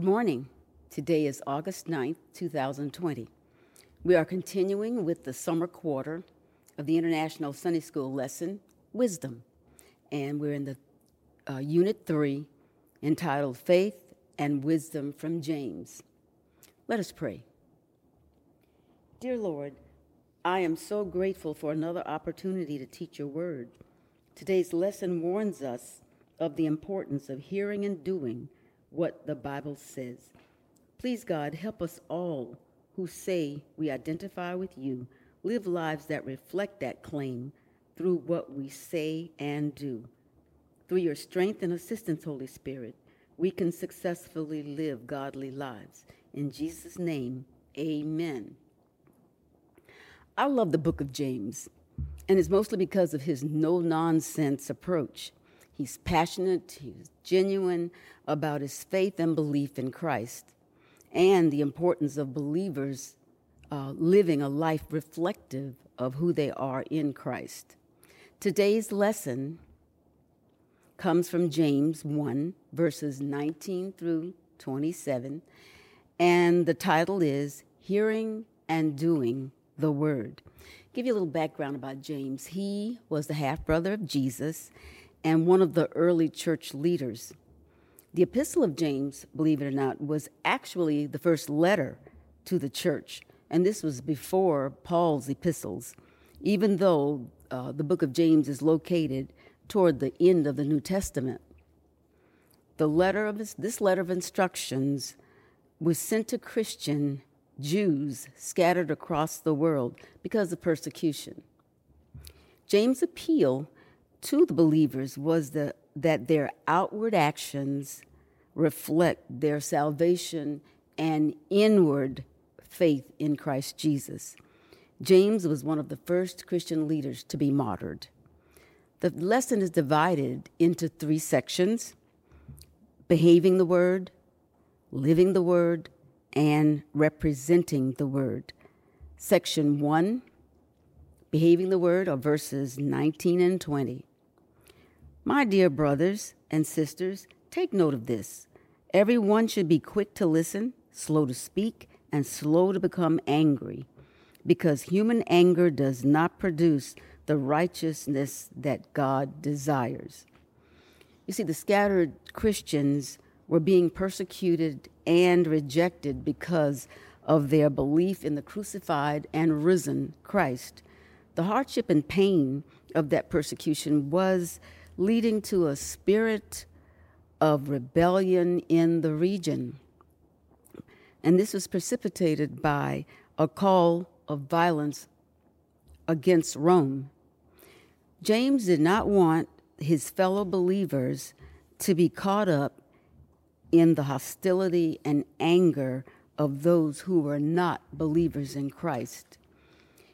Good morning. Today is August 9th, 2020. We are continuing with the summer quarter of the International Sunday School lesson, Wisdom. And we're in the uh, Unit 3 entitled Faith and Wisdom from James. Let us pray. Dear Lord, I am so grateful for another opportunity to teach your word. Today's lesson warns us of the importance of hearing and doing what the Bible says. Please, God, help us all who say we identify with you live lives that reflect that claim through what we say and do. Through your strength and assistance, Holy Spirit, we can successfully live godly lives. In Jesus' name, amen. I love the book of James, and it's mostly because of his no nonsense approach. He's passionate, he's genuine about his faith and belief in Christ and the importance of believers uh, living a life reflective of who they are in Christ. Today's lesson comes from James 1, verses 19 through 27, and the title is Hearing and Doing the Word. Give you a little background about James. He was the half brother of Jesus and one of the early church leaders. The Epistle of James, believe it or not, was actually the first letter to the church, and this was before Paul's epistles, even though uh, the book of James is located toward the end of the New Testament. The letter of his, this letter of instructions was sent to Christian Jews scattered across the world because of persecution. James' appeal to the believers was the, that their outward actions reflect their salvation and inward faith in Christ Jesus. James was one of the first Christian leaders to be martyred. The lesson is divided into three sections behaving the word, living the word, and representing the word. Section 1, behaving the word, are verses 19 and 20. My dear brothers and sisters, take note of this. Everyone should be quick to listen, slow to speak, and slow to become angry, because human anger does not produce the righteousness that God desires. You see, the scattered Christians were being persecuted and rejected because of their belief in the crucified and risen Christ. The hardship and pain of that persecution was leading to a spirit of rebellion in the region. And this was precipitated by a call of violence against Rome. James did not want his fellow believers to be caught up in the hostility and anger of those who were not believers in Christ.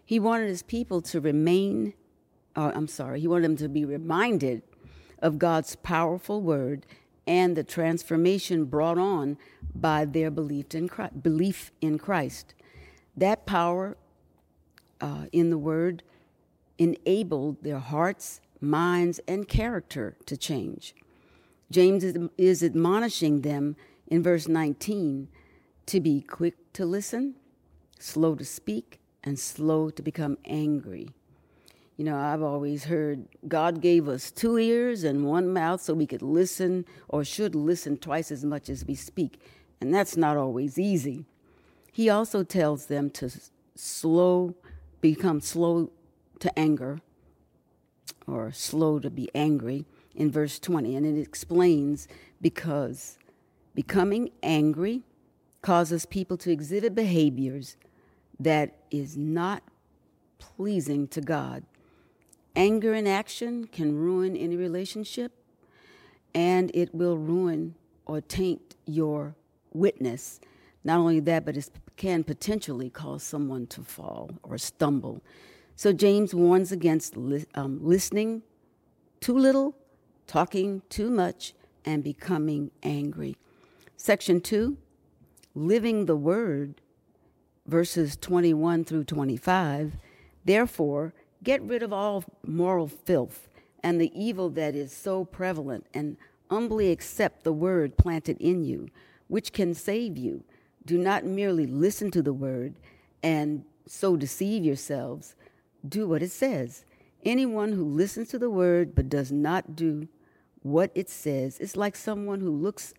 He wanted his people to remain, uh, I'm sorry, he wanted them to be reminded of God's powerful word and the transformation brought on by their belief in Christ. Belief in Christ. That power uh, in the word enabled their hearts, minds, and character to change. James is, is admonishing them in verse 19 to be quick to listen, slow to speak, and slow to become angry. You know, I've always heard God gave us two ears and one mouth so we could listen or should listen twice as much as we speak. And that's not always easy. He also tells them to slow, become slow to anger or slow to be angry in verse 20. And it explains because becoming angry causes people to exhibit behaviors that is not pleasing to God. Anger in action can ruin any relationship, and it will ruin or taint your witness. Not only that, but it can potentially cause someone to fall or stumble. So James warns against li- um, listening too little, talking too much, and becoming angry. Section 2, living the word, verses 21 through 25. Therefore, Get rid of all moral filth and the evil that is so prevalent, and humbly accept the word planted in you, which can save you. Do not merely listen to the word and so deceive yourselves. Do what it says. Anyone who listens to the word but does not do what it says is like someone who looks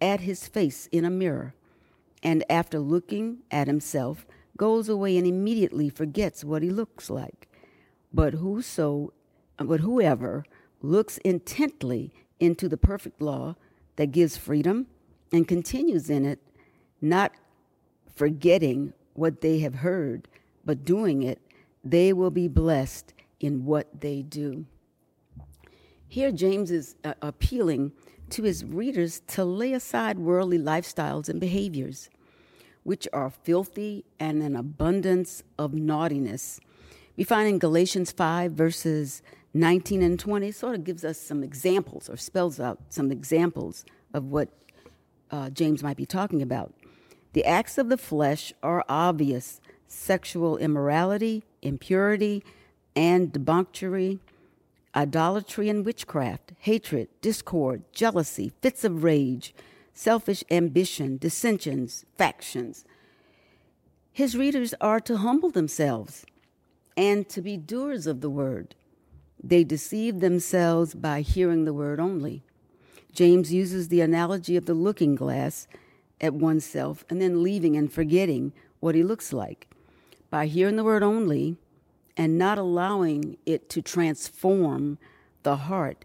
at his face in a mirror and after looking at himself goes away and immediately forgets what he looks like. But whoso but whoever looks intently into the perfect law that gives freedom and continues in it, not forgetting what they have heard, but doing it, they will be blessed in what they do. Here, James is uh, appealing to his readers to lay aside worldly lifestyles and behaviors, which are filthy and an abundance of naughtiness. We find in Galatians 5, verses 19 and 20, sort of gives us some examples or spells out some examples of what uh, James might be talking about. The acts of the flesh are obvious sexual immorality, impurity, and debauchery, idolatry and witchcraft, hatred, discord, jealousy, fits of rage, selfish ambition, dissensions, factions. His readers are to humble themselves and to be doers of the word. They deceive themselves by hearing the word only. James uses the analogy of the looking glass at oneself and then leaving and forgetting what he looks like. By hearing the word only and not allowing it to transform the heart,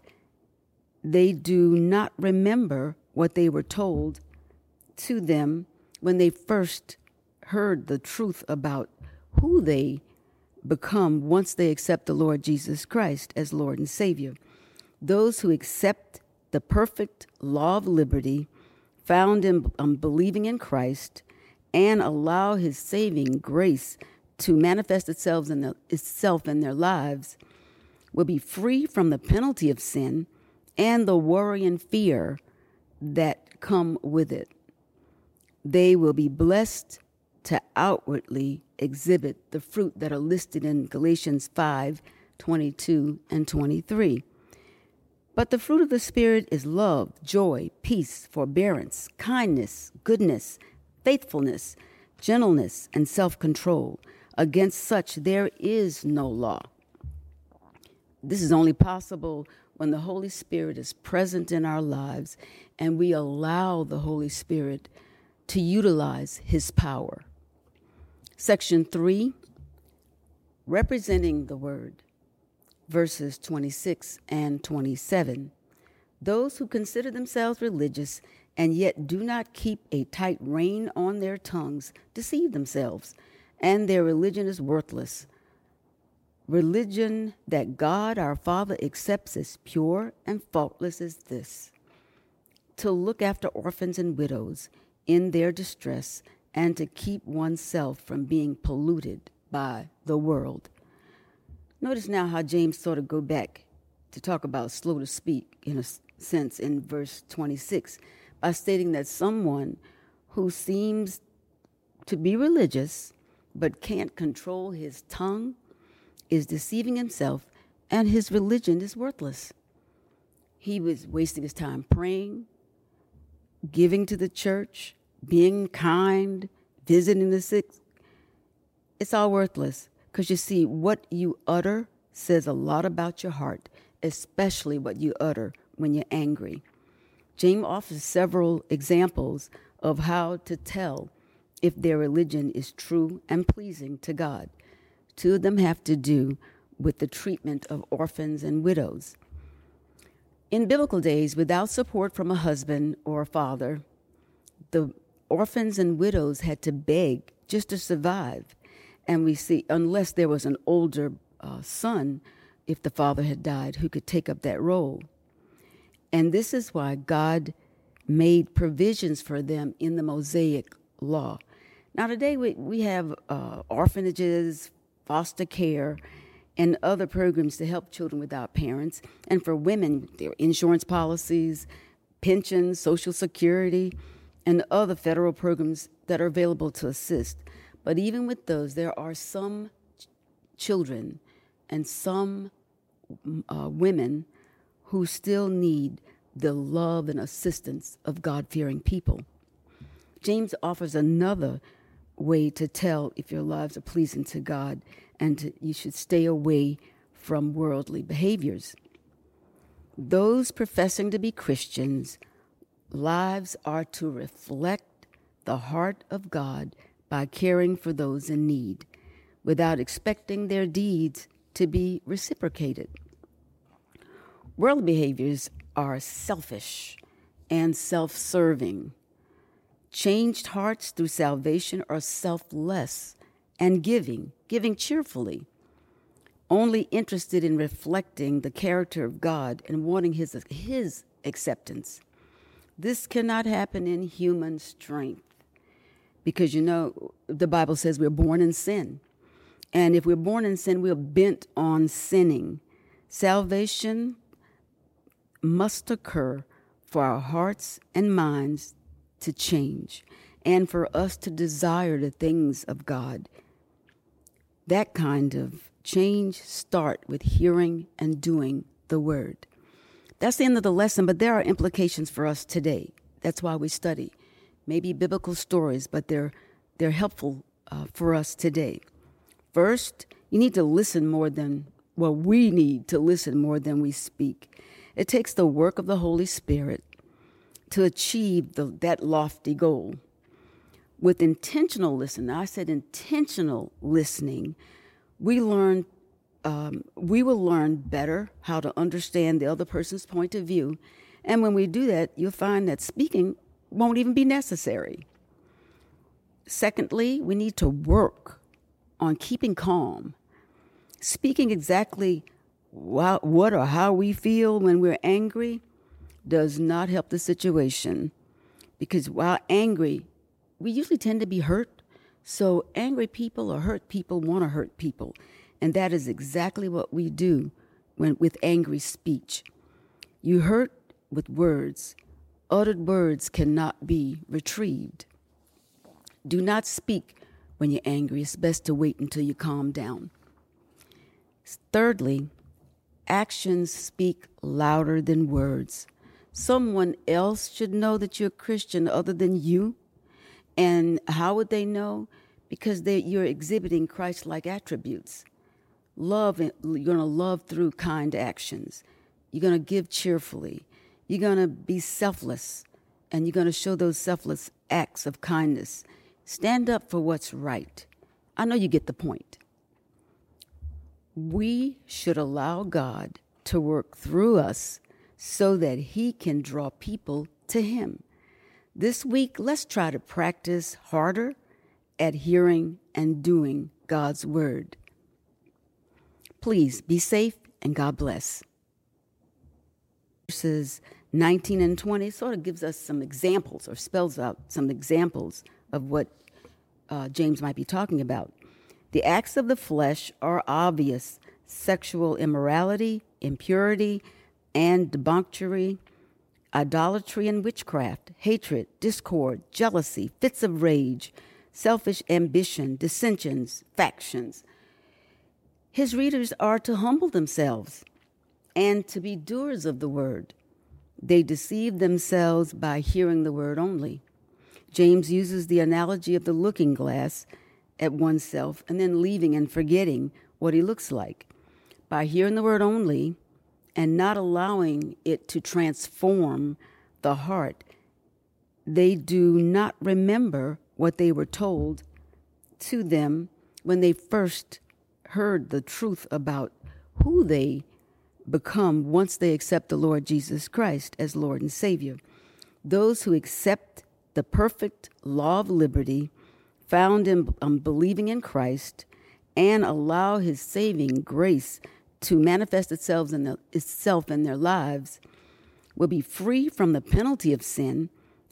they do not remember what they were told to them when they first heard the truth about who they become once they accept the Lord Jesus Christ as Lord and Savior. Those who accept the perfect law of liberty found in um, believing in Christ and allow his saving grace to manifest itself in, the, itself in their lives will be free from the penalty of sin and the worry and fear that come with it. They will be blessed to outwardly exhibit the fruit that are listed in Galatians 5 22 and 23. But the fruit of the Spirit is love, joy, peace, forbearance, kindness, goodness, faithfulness, gentleness, and self control. Against such there is no law. This is only possible when the Holy Spirit is present in our lives and we allow the Holy Spirit to utilize His power. Section 3, representing the Word verses 26 and 27. Those who consider themselves religious and yet do not keep a tight rein on their tongues deceive themselves, and their religion is worthless. Religion that God our Father accepts as pure and faultless is this to look after orphans and widows in their distress and to keep oneself from being polluted by the world. Notice now how James sort of go back to talk about slow to speak in a sense in verse 26 by stating that someone who seems to be religious but can't control his tongue is deceiving himself and his religion is worthless. He was wasting his time praying, giving to the church, being kind, visiting the sick. It's all worthless because you see, what you utter says a lot about your heart, especially what you utter when you're angry. James offers several examples of how to tell if their religion is true and pleasing to God. Two of them have to do with the treatment of orphans and widows. In biblical days, without support from a husband or a father, the orphans and widows had to beg just to survive. And we see, unless there was an older uh, son, if the father had died, who could take up that role. And this is why God made provisions for them in the Mosaic law. Now, today we, we have uh, orphanages, foster care, and other programs to help children without parents. And for women, their insurance policies, pensions, Social Security, and other federal programs that are available to assist. But even with those, there are some ch- children and some uh, women who still need the love and assistance of God fearing people. James offers another way to tell if your lives are pleasing to God and to, you should stay away from worldly behaviors. Those professing to be Christians, lives are to reflect the heart of God by caring for those in need without expecting their deeds to be reciprocated. World behaviors are selfish and self serving. Changed hearts through salvation are selfless and giving, giving cheerfully, only interested in reflecting the character of God and wanting his, his acceptance. This cannot happen in human strength because you know the Bible says we're born in sin. And if we're born in sin, we're bent on sinning. Salvation must occur for our hearts and minds to change and for us to desire the things of God. That kind of change start with hearing and doing the word. That's the end of the lesson, but there are implications for us today. That's why we study. Maybe biblical stories, but they're they're helpful uh, for us today. First, you need to listen more than well, we need to listen more than we speak. It takes the work of the Holy Spirit to achieve the, that lofty goal. With intentional listening, I said intentional listening, we learn um, we will learn better how to understand the other person's point of view. And when we do that, you'll find that speaking won't even be necessary. Secondly, we need to work on keeping calm, speaking exactly what or how we feel when we're angry does not help the situation because while angry, we usually tend to be hurt. So, angry people or hurt people want to hurt people. And that is exactly what we do when, with angry speech. You hurt with words. Uttered words cannot be retrieved. Do not speak when you're angry. It's best to wait until you calm down. Thirdly, actions speak louder than words. Someone else should know that you're a Christian other than you. And how would they know? Because they, you're exhibiting Christ like attributes. Love, you're going to love through kind actions. You're going to give cheerfully. You're going to be selfless. And you're going to show those selfless acts of kindness. Stand up for what's right. I know you get the point. We should allow God to work through us so that He can draw people to Him. This week, let's try to practice harder at hearing and doing God's Word. Please be safe and God bless. Verses 19 and 20 sort of gives us some examples or spells out some examples of what uh, James might be talking about. The acts of the flesh are obvious sexual immorality, impurity, and debauchery, idolatry and witchcraft, hatred, discord, jealousy, fits of rage, selfish ambition, dissensions, factions. His readers are to humble themselves and to be doers of the word. They deceive themselves by hearing the word only. James uses the analogy of the looking glass at oneself and then leaving and forgetting what he looks like. By hearing the word only, and not allowing it to transform the heart, they do not remember what they were told to them when they first heard the truth about who they become once they accept the Lord Jesus Christ as Lord and Savior. Those who accept the perfect law of liberty found in um, believing in Christ and allow his saving grace to manifest itself in, the, itself in their lives will be free from the penalty of sin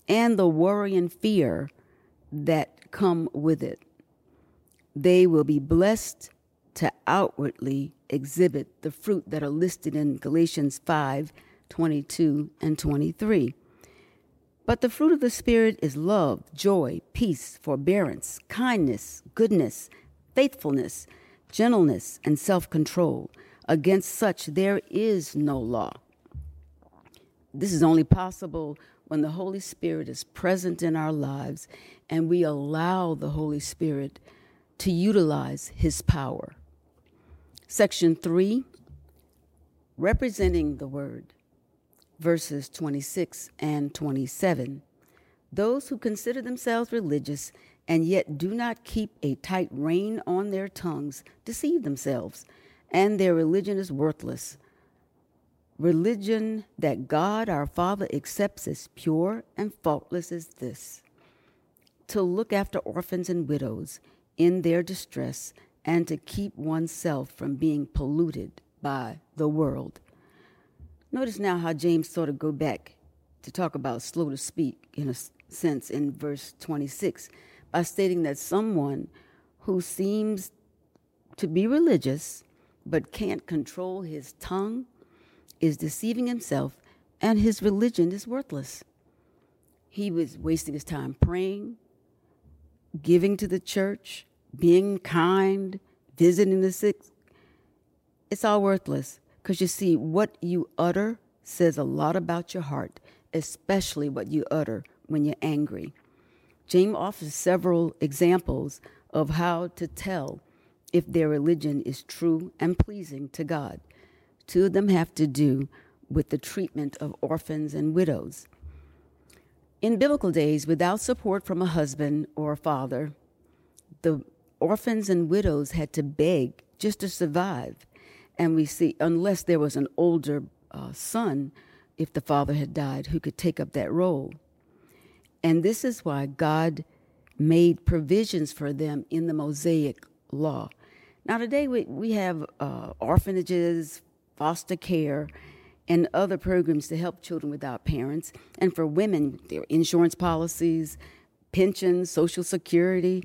and the worry and fear that come with it. They will be blessed to outwardly exhibit the fruit that are listed in Galatians 5 22 and 23. But the fruit of the Spirit is love, joy, peace, forbearance, kindness, goodness, faithfulness, gentleness, and self control. Against such there is no law. This is only possible when the Holy Spirit is present in our lives and we allow the Holy Spirit to utilize his power. Section 3, representing the word, verses 26 and 27. Those who consider themselves religious and yet do not keep a tight rein on their tongues deceive themselves, and their religion is worthless. Religion that God our Father accepts as pure and faultless is this to look after orphans and widows in their distress and to keep oneself from being polluted by the world. Notice now how James sort of go back to talk about slow to speak in a sense in verse 26 by stating that someone who seems to be religious but can't control his tongue is deceiving himself and his religion is worthless. He was wasting his time praying, giving to the church, being kind, visiting the sick. It's all worthless because you see, what you utter says a lot about your heart, especially what you utter when you're angry. James offers several examples of how to tell if their religion is true and pleasing to God. Two of them have to do with the treatment of orphans and widows. In biblical days, without support from a husband or a father, the orphans and widows had to beg just to survive. And we see, unless there was an older uh, son, if the father had died, who could take up that role. And this is why God made provisions for them in the Mosaic law. Now, today we, we have uh, orphanages, foster care, and other programs to help children without parents. And for women, there are insurance policies, pensions, Social Security,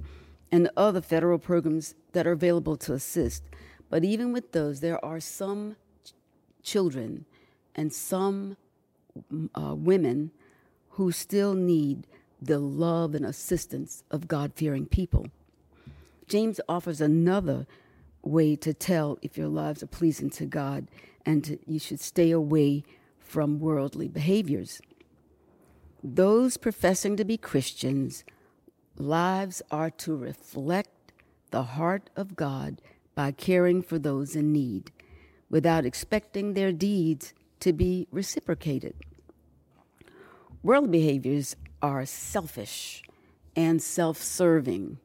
and other federal programs that are available to assist. But even with those, there are some ch- children and some uh, women who still need the love and assistance of God fearing people. James offers another way to tell if your lives are pleasing to God and to, you should stay away from worldly behaviors. Those professing to be Christians, lives are to reflect the heart of God by caring for those in need without expecting their deeds to be reciprocated. World behaviors are selfish and self serving.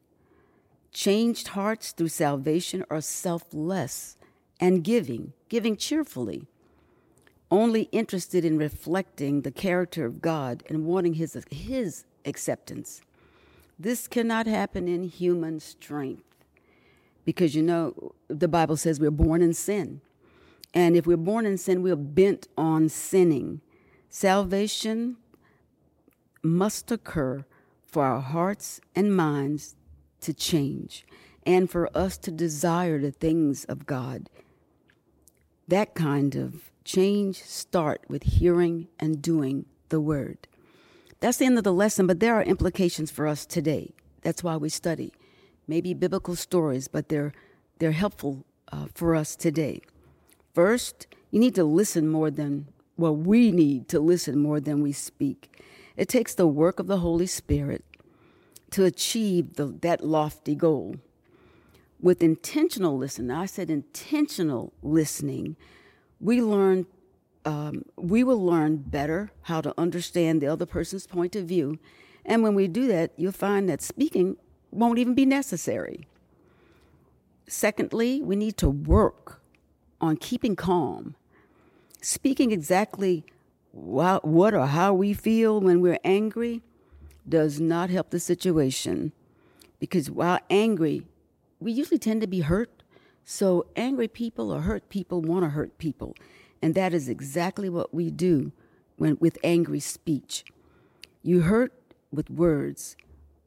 Changed hearts through salvation are selfless and giving, giving cheerfully, only interested in reflecting the character of God and wanting his, his acceptance. This cannot happen in human strength because you know, the Bible says we're born in sin. And if we're born in sin, we're bent on sinning. Salvation must occur for our hearts and minds to change and for us to desire the things of God. That kind of change start with hearing and doing the word. That's the end of the lesson, but there are implications for us today. That's why we study. Maybe biblical stories, but they're they're helpful uh, for us today. First, you need to listen more than well, we need to listen more than we speak. It takes the work of the Holy Spirit to achieve the, that lofty goal. With intentional listening, I said intentional listening, we learn um, we will learn better how to understand the other person's point of view. And when we do that, you'll find that speaking won't even be necessary. Secondly, we need to work on keeping calm, speaking exactly what or how we feel when we're angry does not help the situation because while angry, we usually tend to be hurt. So, angry people or hurt people want to hurt people. And that is exactly what we do when, with angry speech. You hurt with words.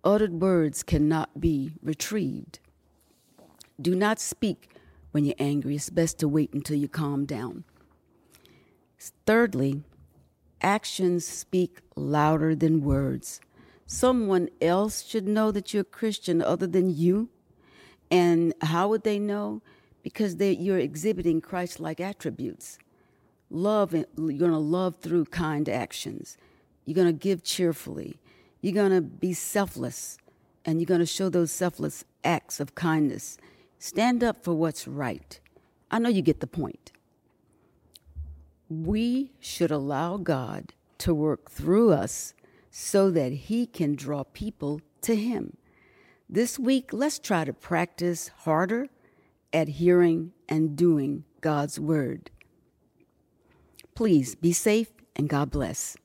Uttered words cannot be retrieved. Do not speak when you're angry. It's best to wait until you calm down. Thirdly, actions speak louder than words. Someone else should know that you're a Christian other than you. And how would they know? Because they, you're exhibiting Christ like attributes. Love, you're going to love through kind actions. You're going to give cheerfully. You're going to be selfless. And you're going to show those selfless acts of kindness. Stand up for what's right. I know you get the point. We should allow God to work through us so that He can draw people to Him. This week, let's try to practice harder at hearing and doing God's Word. Please be safe and God bless.